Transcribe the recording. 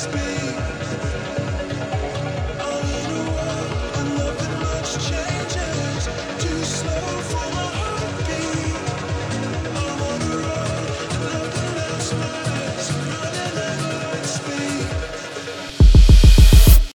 Space.